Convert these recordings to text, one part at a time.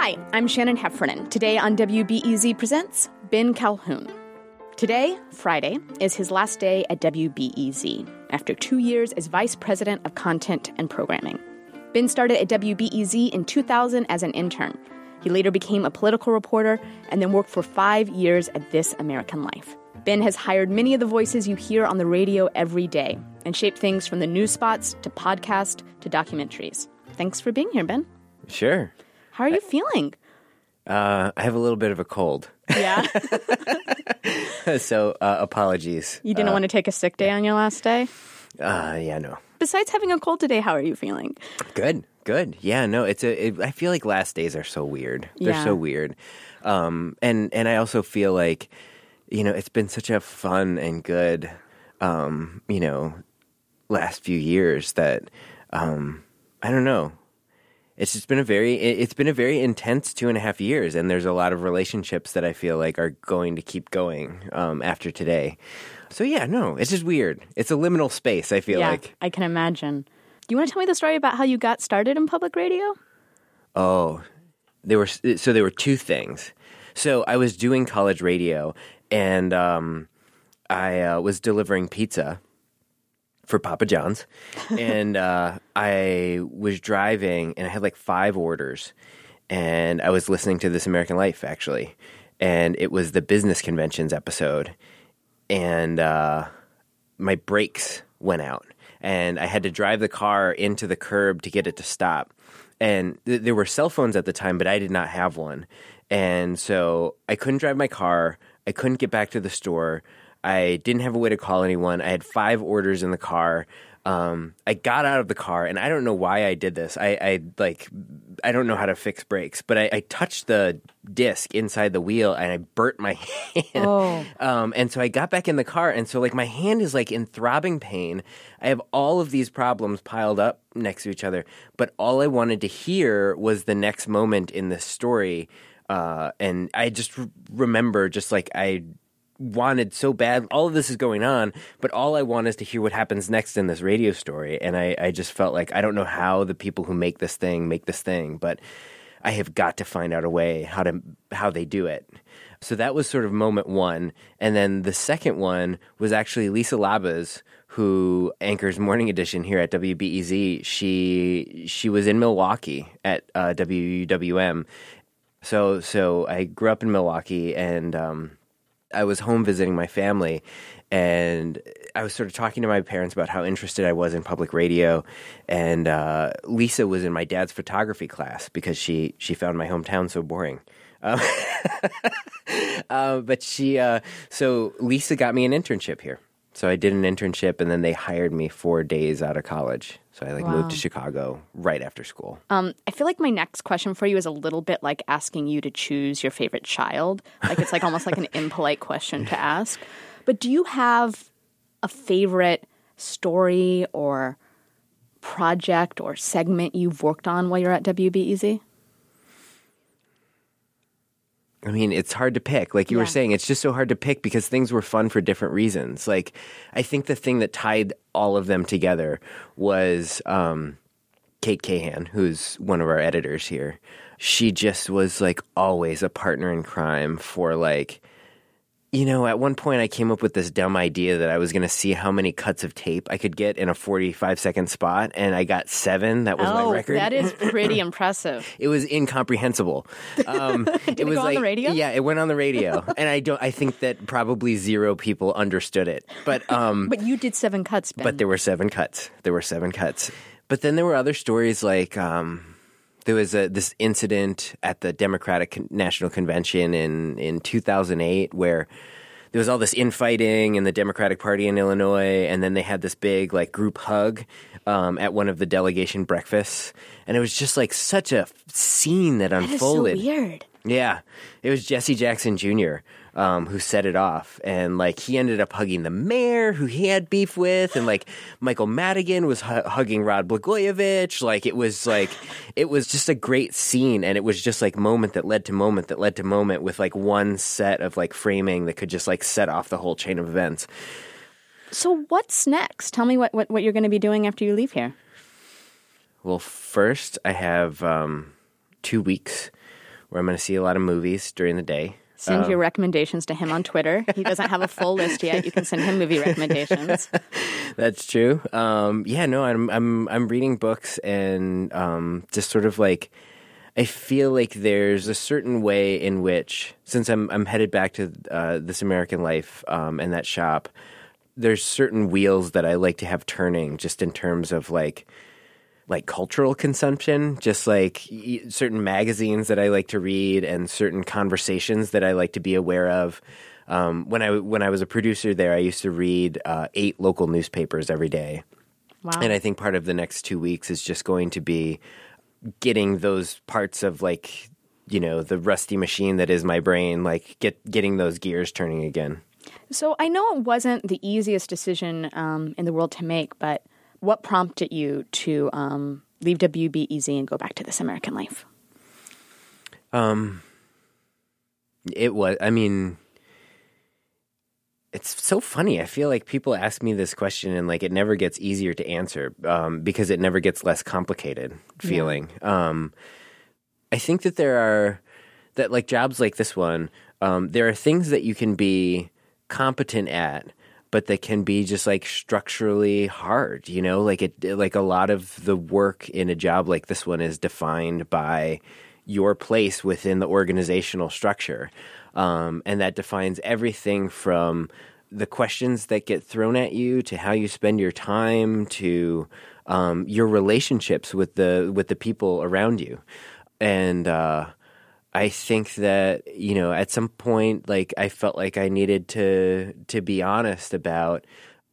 Hi, I'm Shannon Heffernan. Today on WBEZ Presents Ben Calhoun. Today, Friday, is his last day at WBEZ after two years as Vice President of Content and Programming. Ben started at WBEZ in 2000 as an intern. He later became a political reporter and then worked for five years at This American Life. Ben has hired many of the voices you hear on the radio every day and shaped things from the news spots to podcast to documentaries. Thanks for being here, Ben. Sure. How are you feeling? Uh, I have a little bit of a cold, Yeah. so uh, apologies. You didn't want to take a sick day on your last day? Uh, yeah, no. Besides having a cold today, how are you feeling? Good, good. Yeah, no. It's a. It, I feel like last days are so weird. They're Yeah. so weird. Um, and and I also feel like, you know, it's been such a fun and good, um, you know, last few years that, um, I don't know. It's just been a very. it- It's been a very intense two and a half years, and there's a lot of relationships that I feel like are going to keep going um, after today. So yeah, no, it's just weird. It's a liminal space. I feel yeah, like. I can imagine. Do you want to tell me the story about how you got started in public radio? Oh, there were so there were two things. So I was doing college radio, and um, I uh, was delivering pizza for Papa John's, and uh, I was driving, and I had like five orders, and I was listening to This American Life actually, and it was the business conventions episode, and uh, my brakes went out and I had to drive the car into the curb to get it to stop. And th- there were cell phones at the time, but I did not have one. And so I couldn't drive my car. I couldn't get back to the store. I didn't have a way to call anyone. I had five orders in the car. Um, I got out of the car, and I don't know why I did this. I, I like, I don't know how to fix brakes, but I, I touched the disc inside the wheel, and I burnt my hand. Oh. Um, and so I got back in the car, and so like my hand is like in throbbing pain. I have all of these problems piled up next to each other, but all I wanted to hear was the next moment in this story. Uh, and I just remember, just like I wanted so bad. All of this is going on, but all I want is to hear what happens next in this radio story. And I, I just felt like I don't know how the people who make this thing make this thing, but I have got to find out a way how to how they do it. So that was sort of moment one, and then the second one was actually Lisa Labuz, who anchors Morning Edition here at WBEZ. She she was in Milwaukee at uh, WUWM. So so I grew up in Milwaukee and. Um, I was home visiting my family, and I was sort of talking to my parents about how interested I was in public radio. And uh, Lisa was in my dad's photography class because she she found my hometown so boring. Um, uh, but she, uh, so Lisa got me an internship here. So I did an internship, and then they hired me four days out of college. So I like moved to Chicago right after school. Um, I feel like my next question for you is a little bit like asking you to choose your favorite child. Like it's like almost like an impolite question to ask. But do you have a favorite story or project or segment you've worked on while you're at WBEZ? I mean, it's hard to pick. Like you were saying, it's just so hard to pick because things were fun for different reasons. Like, I think the thing that tied all of them together was um, Cate Cahan, who's one of our editors here. She just was like always a partner in crime for like, you know, at one point I came up with this dumb idea that I was going to see how many cuts of tape I could get in a 45 second spot, and I got seven. That was my oh, record. that is pretty impressive. It was incomprehensible. Um, it, was go on the radio? yeah, it went on the radio, and I don't. I think that probably zero people understood it, but um, But you did seven cuts, Ben. but there were seven cuts. There were seven cuts. But then there were other stories like um, there was a, this incident at the Democratic Con- National Convention in in 2008 where there was all this infighting in the Democratic Party in Illinois, and then they had this big like group hug um, at one of the delegation breakfasts, and it was just like such a scene that that is so unfolded. weird. Yeah, it was Jesse Jackson Jr. Um, who set it off, and like he ended up hugging the mayor, who he had beef with, and like Michael Madigan was hu- hugging Rod Blagojevich. Like it was like it was just a great scene, and it was just like moment that led to moment that led to moment with like one set of like framing that could just like set off the whole chain of events. So what's next? Tell me what, what, what you're going to be doing after you leave here. Well, first I have um, two weeks where I'm going to see a lot of movies during the day. Send um, your recommendations to him on Twitter. He doesn't have a full list yet. You can send him movie recommendations. That's true. Um, yeah, no, I'm I'm I'm reading books and um, just sort of like I feel like there's a certain way in which, since I'm I'm headed back to uh, this American life um, and that shop, there's certain wheels that I like to have turning, just in terms of like like cultural consumption, just like certain magazines that I like to read and certain conversations that I like to be aware of. Um, when I when I was a producer there, I used to read uh, eight local newspapers every day. Wow. And I think part of the next two weeks is just going to be getting those parts of like you know the rusty machine that is my brain, like get getting those gears turning again. So I know it wasn't the easiest decision um, in the world to make, but what prompted you to um, leave WBEZ and go back to this American life? Um, it was. I mean, it's so funny. I feel like people ask me this question and like it never gets easier to answer um, because it never gets less complicated. Feeling. Yeah. Um, I think that there are that like jobs like this one. Um, there are things that you can be competent at but that can be just like structurally hard you know? Like it like a lot of the work in a job like this one is defined by your place within the organizational structure um, and that defines everything from the questions that get thrown at you to how you spend your time to um, your relationships with the with the people around you. And uh, I think that you know at some point like I felt like I needed to to be honest about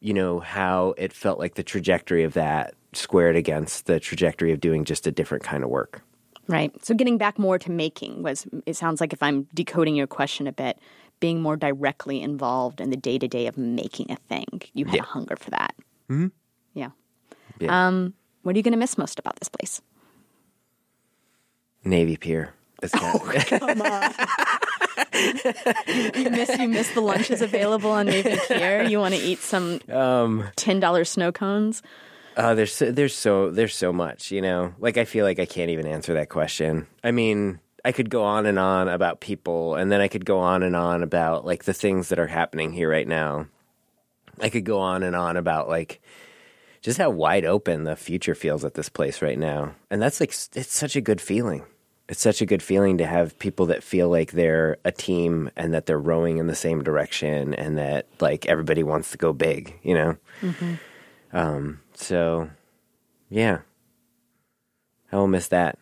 you know how it felt like the trajectory of that squared against the trajectory of doing just a different kind of work. Right. So getting back more to making was it sounds like if I'm decoding your question a bit, being more directly involved in the day to day of making a thing. You had yeah. a hunger for that. hmm Yeah. yeah. Um, what are you going to miss most about this place? Navy Pier. Oh, come on. you miss you miss the lunches available on Navy Pier. You want to eat some um, ten dollar snow cones. Uh, there's so, there's so there's so much, you know. Like I feel like I can't even answer that question. I mean, I could go on and on about people, and then I could go on and on about like the things that are happening here right now. I could go on and on about like just how wide open the future feels at this place right now, and that's like it's such a good feeling it's such a good feeling to have people that feel like they're a team and that they're rowing in the same direction and that like everybody wants to go big, you know? Mm-hmm. Um, so yeah, I will miss that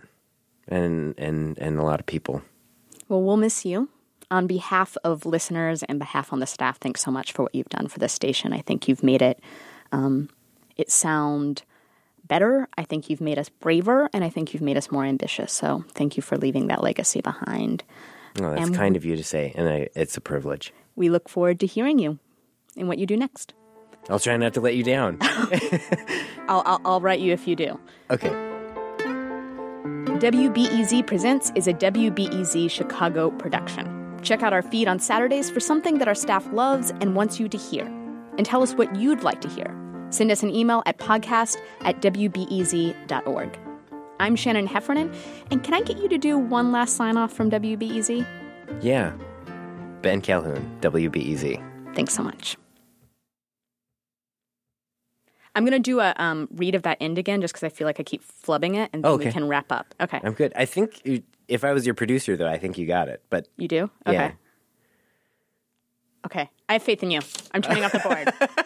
and, and, and a lot of people. Well, we'll miss you. On behalf of listeners and behalf on the staff, thanks so much for what you've done for this station. I think you've made it, um, it sound better. I think you've made us braver, and I think you've made us more ambitious. So thank you for leaving that legacy behind. Oh, that's and kind of you to say, and I, it's a privilege. We look forward to hearing you and what you do next. I'll try not to let you down. I'll, I'll, I'll write you if you do. Okay. WBEZ Presents is a WBEZ Chicago production. Check out our feed on Saturdays for something that our staff loves and wants you to hear. And tell us what you'd like to hear. Send us an email at podcast at WBEZ.org. I'm Shannon Heffernan, and can I get you to do one last sign off from WBEZ? Yeah. Ben Calhoun, WBEZ. Thanks so much. I'm going to do a um, read of that end again just because I feel like I keep flubbing it and then okay. we can wrap up. Okay. I'm good. I think you, if I was your producer, though, I think you got it. But You do? Okay. Yeah. Okay. I have faith in you. I'm turning off the board.